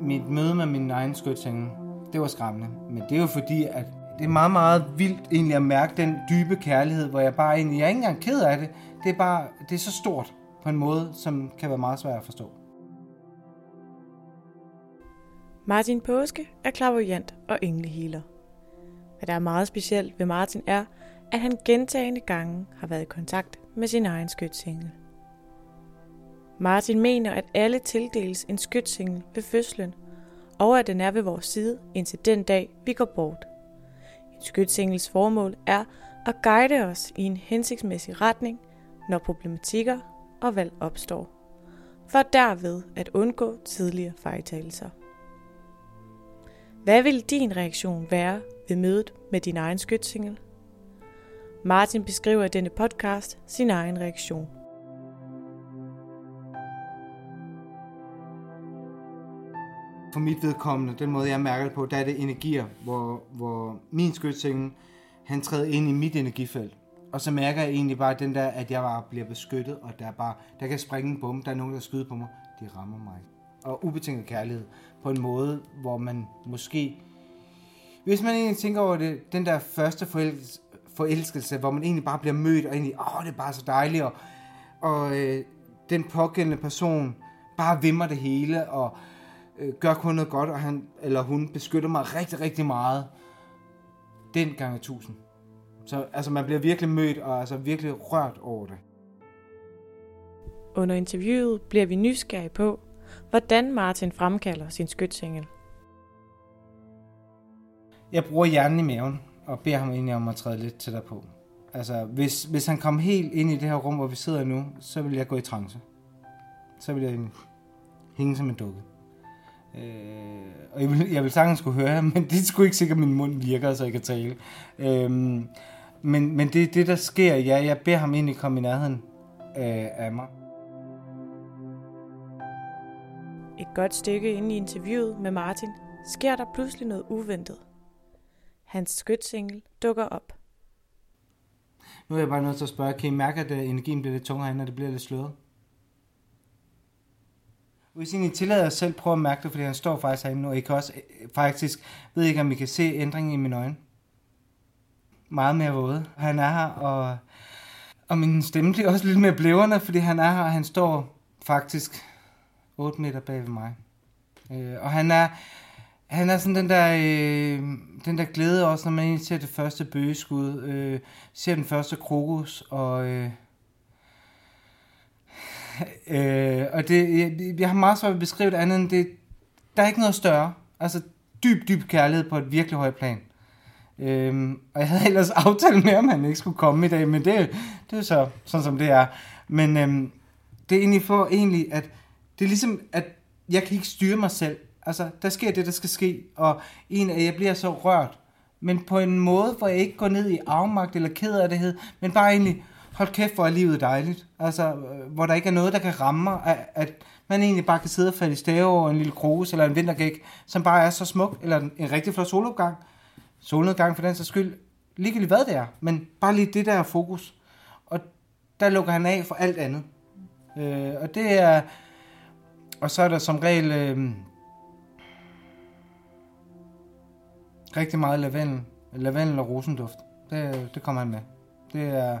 Mit møde med min egen skytsengel, det var skræmmende. Men det er jo fordi, at det er meget, meget vildt egentlig at mærke den dybe kærlighed, hvor jeg bare egentlig, jeg er ikke engang ked af det. Det er bare, det er så stort på en måde, som kan være meget svært at forstå. Martin Påske er klavoyant og englehealer. Hvad der er meget specielt ved Martin er, at han gentagende gange har været i kontakt med sin egen skytsengel. Martin mener, at alle tildeles en skytsengel ved fødslen, og at den er ved vores side indtil den dag, vi går bort. En skytsengels formål er at guide os i en hensigtsmæssig retning, når problematikker og valg opstår, for derved at undgå tidligere fejltagelser. Hvad vil din reaktion være ved mødet med din egen skytsengel? Martin beskriver i denne podcast sin egen reaktion. For mit vedkommende, den måde jeg mærker det på, der er det energier, hvor, hvor min skytsengel, han træder ind i mit energifelt. Og så mærker jeg egentlig bare den der, at jeg bare bliver beskyttet, og der bare, der kan springe en bombe, der er nogen, der skyder på mig. De rammer mig. Og ubetinget kærlighed på en måde, hvor man måske... Hvis man egentlig tænker over det, den der første forelskelse, forelskelse hvor man egentlig bare bliver mødt, og egentlig, åh, det er bare så dejligt, og, og øh, den pågældende person bare vimmer det hele, og øh, gør kun noget godt, og han eller hun beskytter mig rigtig, rigtig meget. Den gang tusind. Så altså, man bliver virkelig mødt, og altså virkelig rørt over det. Under interviewet bliver vi nysgerrige på, hvordan Martin fremkalder sin skytsengel. Jeg bruger hjernen i maven, og beder ham egentlig om at træde lidt tættere på. Altså, hvis, hvis han kom helt ind i det her rum, hvor vi sidder nu, så vil jeg gå i trance. Så vil jeg hænge som en dukke. Øh, og jeg vil, jeg vil sagtens skulle høre men det er sgu ikke sikkert, at min mund virker, så jeg kan tale. Øh, men, men det er det, der sker. Ja, jeg beder ham egentlig komme i nærheden øh, af mig. Et godt stykke inde i interviewet med Martin sker der pludselig noget uventet. Hans skytsengel dukker op. Nu er jeg bare nødt til at spørge, kan I mærke, at øh, energien bliver lidt tungere, når det bliver lidt sløret? Hvis I tillader jer selv prøve at mærke det, fordi han står faktisk herinde nu, og I kan også øh, faktisk, ved ikke om I kan se ændringen i mine øjne. Meget mere våde. Han er her, og, og min stemme bliver også lidt mere blæverne, fordi han er her, og han står faktisk 8 meter bag ved mig. Øh, og han er, han er sådan den der, øh, den der glæde også, når man ser det første bøgeskud, øh, ser den første krokus, og, øh, øh, og det, jeg, jeg har meget svært at beskrive det andet end det, der er ikke noget større. Altså dyb, dyb kærlighed på et virkelig højt plan. Øhm, og jeg havde ellers aftalt med, om han ikke skulle komme i dag, men det, det er så sådan, som det er. Men øhm, det er egentlig for egentlig, at det er ligesom, at jeg kan ikke styre mig selv. Altså, der sker det, der skal ske, og en af jeg bliver så rørt, men på en måde, hvor jeg ikke går ned i afmagt eller ked af det, men bare egentlig, hold kæft, hvor er livet dejligt. Altså, øh, hvor der ikke er noget, der kan ramme mig, at, at man egentlig bare kan sidde og falde i stave over en lille krus eller en vintergæk, som bare er så smuk, eller en, en rigtig flot solopgang, solnedgang for den sags skyld, ligegyldigt hvad det er, men bare lige det der fokus. Og der lukker han af for alt andet. Øh, og det er, og så er der som regel øh, rigtig meget lavendel, lavendel og rosenduft. Det, det kommer han med. Det er,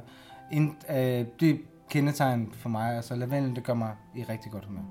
ind, øh, det er kendetegn for mig. Altså lavendel, det gør mig i rigtig godt humør.